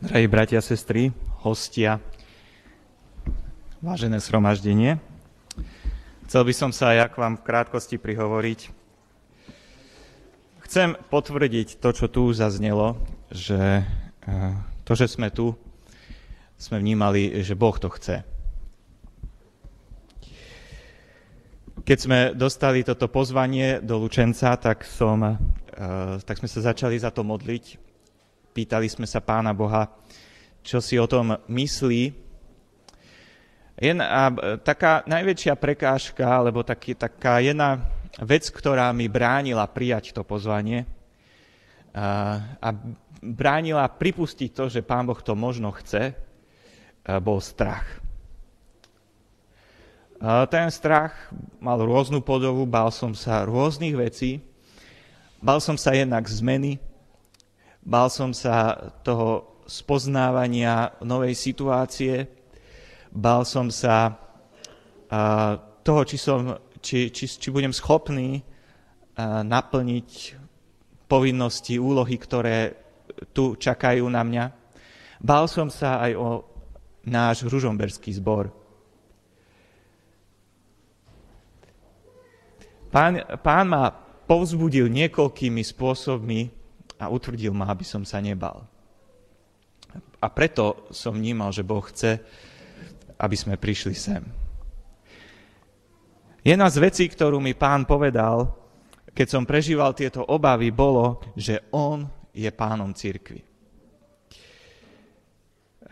Drahí bratia, sestry, hostia, vážené sromaždenie, chcel by som sa aj k vám v krátkosti prihovoriť. Chcem potvrdiť to, čo tu zaznelo, že eh, to, že sme tu, sme vnímali, že Boh to chce. Keď sme dostali toto pozvanie do Lučenca, tak, som, eh, tak sme sa začali za to modliť Pýtali sme sa pána Boha, čo si o tom myslí. Jedna, taká najväčšia prekážka, alebo taký, taká jedna vec, ktorá mi bránila prijať to pozvanie a, a bránila pripustiť to, že pán Boh to možno chce, bol strach. A ten strach mal rôznu podobu, bál som sa rôznych vecí, bál som sa jednak zmeny, Bál som sa toho spoznávania novej situácie, bál som sa toho, či, som, či, či, či budem schopný naplniť povinnosti, úlohy, ktoré tu čakajú na mňa. Bál som sa aj o náš ružomberský zbor. Pán, pán ma povzbudil niekoľkými spôsobmi, a utvrdil ma, aby som sa nebal. A preto som vnímal, že Boh chce, aby sme prišli sem. Jedna z vecí, ktorú mi pán povedal, keď som prežíval tieto obavy, bolo, že on je pánom cirkvi.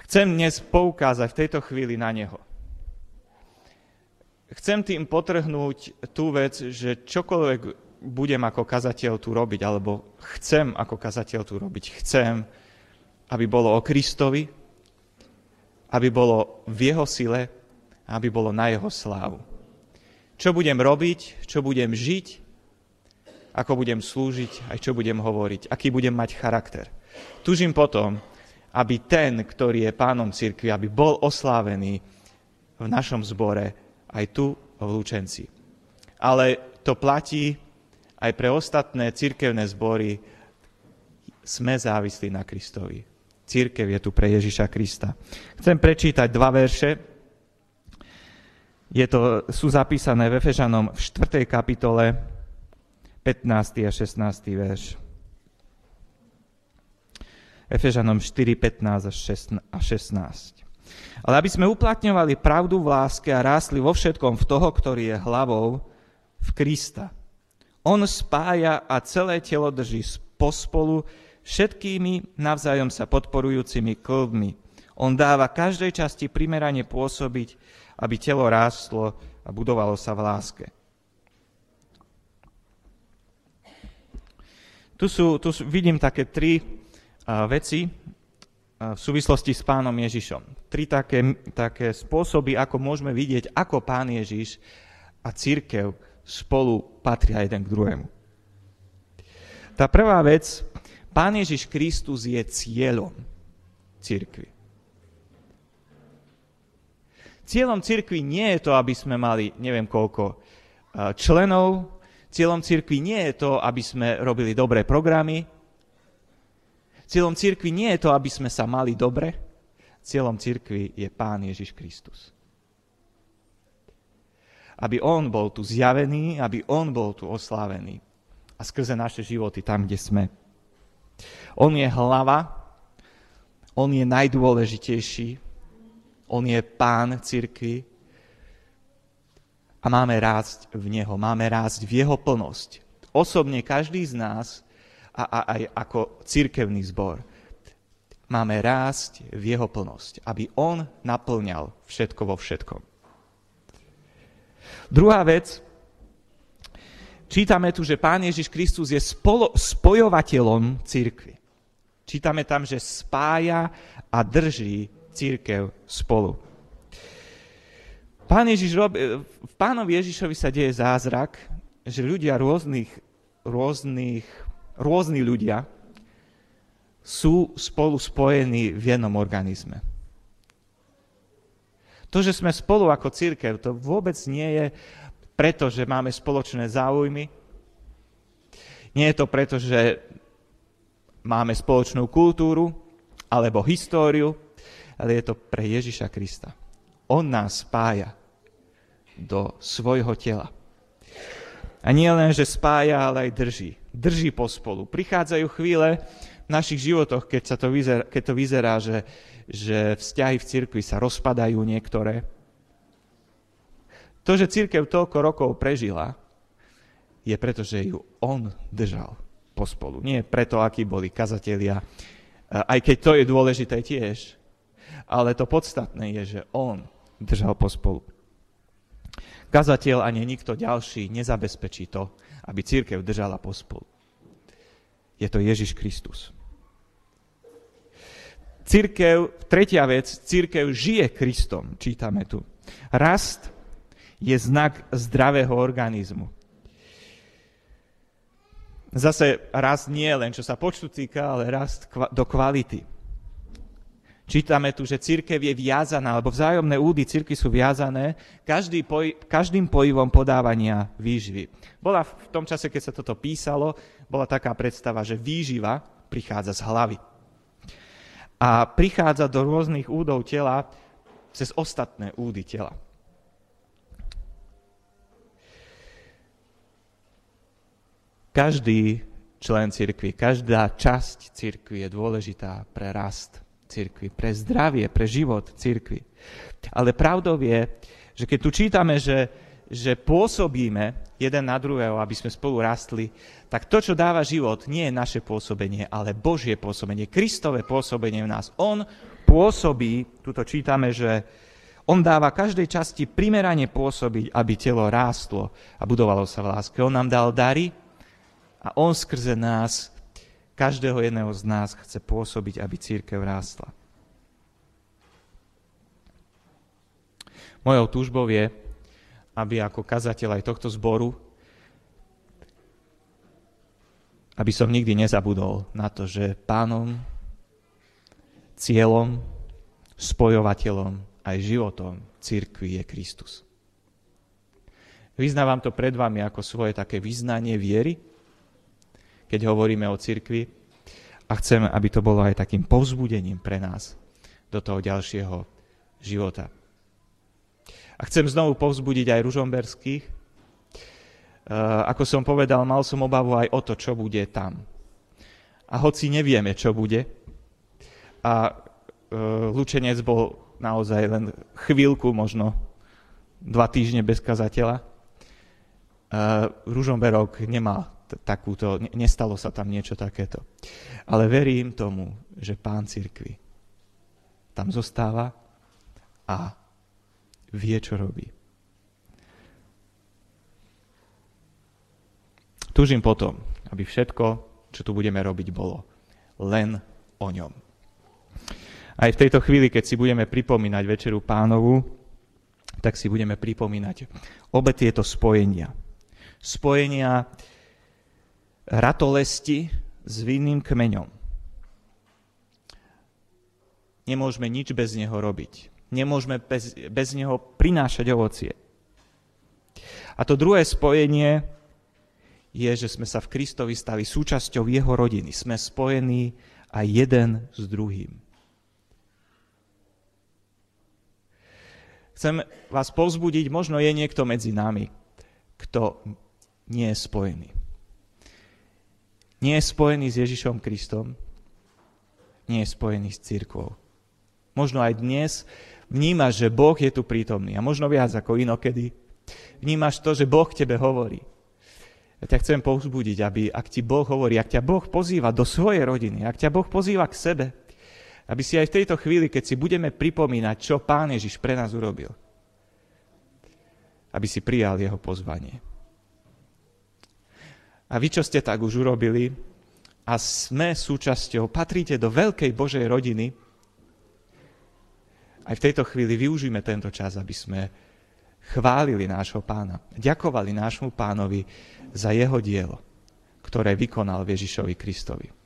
Chcem dnes poukázať v tejto chvíli na neho. Chcem tým potrhnúť tú vec, že čokoľvek budem ako kazateľ tu robiť, alebo chcem ako kazateľ tu robiť. Chcem, aby bolo o Kristovi, aby bolo v jeho sile, aby bolo na jeho slávu. Čo budem robiť, čo budem žiť, ako budem slúžiť, aj čo budem hovoriť, aký budem mať charakter. Tužím potom, aby ten, ktorý je pánom cirkvi, aby bol oslávený v našom zbore, aj tu v Lučenci. Ale to platí aj pre ostatné cirkevné zbory sme závislí na Kristovi. Církev je tu pre Ježiša Krista. Chcem prečítať dva verše. Je to, sú zapísané v Efežanom v 4. kapitole 15. a 16. verš. Efežanom 4, 15 a 16. Ale aby sme uplatňovali pravdu v láske a rásli vo všetkom v toho, ktorý je hlavou, v Krista. On spája a celé telo drží pospolu všetkými navzájom sa podporujúcimi klbmi. On dáva každej časti primerane pôsobiť, aby telo rástlo a budovalo sa v láske. Tu, sú, tu vidím také tri uh, veci uh, v súvislosti s pánom Ježišom. Tri také, také spôsoby, ako môžeme vidieť, ako pán Ježiš a církev spolu patria jeden k druhému. Tá prvá vec, Pán Ježiš Kristus je cieľom církvy. Cieľom církvy nie je to, aby sme mali neviem koľko eh, členov, cieľom církvy nie je to, aby sme robili dobré programy, cieľom církvy nie je to, aby sme sa mali dobre, cieľom církvy je Pán Ježiš Kristus aby On bol tu zjavený, aby On bol tu oslávený. A skrze naše životy tam, kde sme. On je hlava, On je najdôležitejší, On je pán cirkvi a máme rásť v Neho, máme rásť v Jeho plnosť. Osobne každý z nás a, aj ako cirkevný zbor máme rásť v Jeho plnosť, aby On naplňal všetko vo všetkom. Druhá vec, čítame tu, že Pán Ježiš Kristus je spolo, spojovateľom církvy. Čítame tam, že spája a drží církev spolu. Pán Ježiš rob, v pánovi Ježišovi sa deje zázrak, že ľudia rôznych, rôznych, rôzni ľudia sú spolu spojení v jednom organizme. To, že sme spolu ako církev, to vôbec nie je preto, že máme spoločné záujmy. Nie je to preto, že máme spoločnú kultúru, alebo históriu, ale je to pre Ježiša Krista. On nás spája do svojho tela. A nie len, že spája, ale aj drží. Drží pospolu. Prichádzajú chvíle našich životoch, keď, sa to, vyzerá, keď to vyzerá, že, že vzťahy v cirkvi sa rozpadajú niektoré. To, že církev toľko rokov prežila, je preto, že ju on držal pospolu. Nie preto, akí boli kazatelia, aj keď to je dôležité tiež. Ale to podstatné je, že on držal pospolu. Kazateľ ani nikto ďalší nezabezpečí to, aby církev držala pospolu. Je to Ježiš Kristus. Církev, tretia vec, církev žije Kristom, čítame tu. Rast je znak zdravého organizmu. Zase rast nie len, čo sa počtu týka, ale rast do kvality. Čítame tu, že církev je viazaná, alebo vzájomné údy círky sú viazané každý poj- každým pojivom podávania výživy. Bola v tom čase, keď sa toto písalo, bola taká predstava, že výživa prichádza z hlavy. A prichádza do rôznych údov tela cez ostatné údy tela. Každý člen cirkvi, každá časť cirkvi je dôležitá pre rast cirkvi, pre zdravie, pre život cirkvi. Ale pravdou je, že keď tu čítame, že, že pôsobíme jeden na druhého, aby sme spolu rastli, tak to, čo dáva život, nie je naše pôsobenie, ale Božie pôsobenie, Kristové pôsobenie v nás. On pôsobí, tuto čítame, že on dáva každej časti primerane pôsobiť, aby telo rástlo a budovalo sa v láske. On nám dal dary a on skrze nás každého jedného z nás chce pôsobiť, aby církev rástla. Mojou túžbou je, aby ako kazateľ aj tohto zboru, aby som nikdy nezabudol na to, že pánom, cieľom, spojovateľom aj životom církvy je Kristus. Vyznávam to pred vami ako svoje také vyznanie viery, keď hovoríme o cirkvi. A chcem, aby to bolo aj takým povzbudením pre nás do toho ďalšieho života. A chcem znovu povzbudiť aj ružomberských. E, ako som povedal, mal som obavu aj o to, čo bude tam. A hoci nevieme, čo bude, a e, Lučenec bol naozaj len chvíľku, možno dva týždne bez kazateľa, e, Ružomberok nemal takúto, nestalo sa tam niečo takéto. Ale verím tomu, že pán cirkvi tam zostáva a vie, čo robí. Tužím potom, aby všetko, čo tu budeme robiť, bolo len o ňom. Aj v tejto chvíli, keď si budeme pripomínať Večeru pánovu, tak si budeme pripomínať obe tieto spojenia. Spojenia ratolesti s vinným kmeňom. Nemôžeme nič bez neho robiť. Nemôžeme bez, bez neho prinášať ovocie. A to druhé spojenie je, že sme sa v Kristovi stali súčasťou jeho rodiny. Sme spojení aj jeden s druhým. Chcem vás povzbudiť, možno je niekto medzi nami, kto nie je spojený nie je spojený s Ježišom Kristom, nie je spojený s církvou. Možno aj dnes vnímaš, že Boh je tu prítomný a možno viac ako inokedy. Vnímaš to, že Boh tebe hovorí. Ja ťa chcem povzbudiť, aby ak ti Boh hovorí, ak ťa Boh pozýva do svojej rodiny, ak ťa Boh pozýva k sebe, aby si aj v tejto chvíli, keď si budeme pripomínať, čo Pán Ježiš pre nás urobil, aby si prijal jeho pozvanie. A vy, čo ste tak už urobili a sme súčasťou, patríte do veľkej Božej rodiny, aj v tejto chvíli využíme tento čas, aby sme chválili nášho pána, ďakovali nášmu pánovi za jeho dielo, ktoré vykonal Ježišovi Kristovi.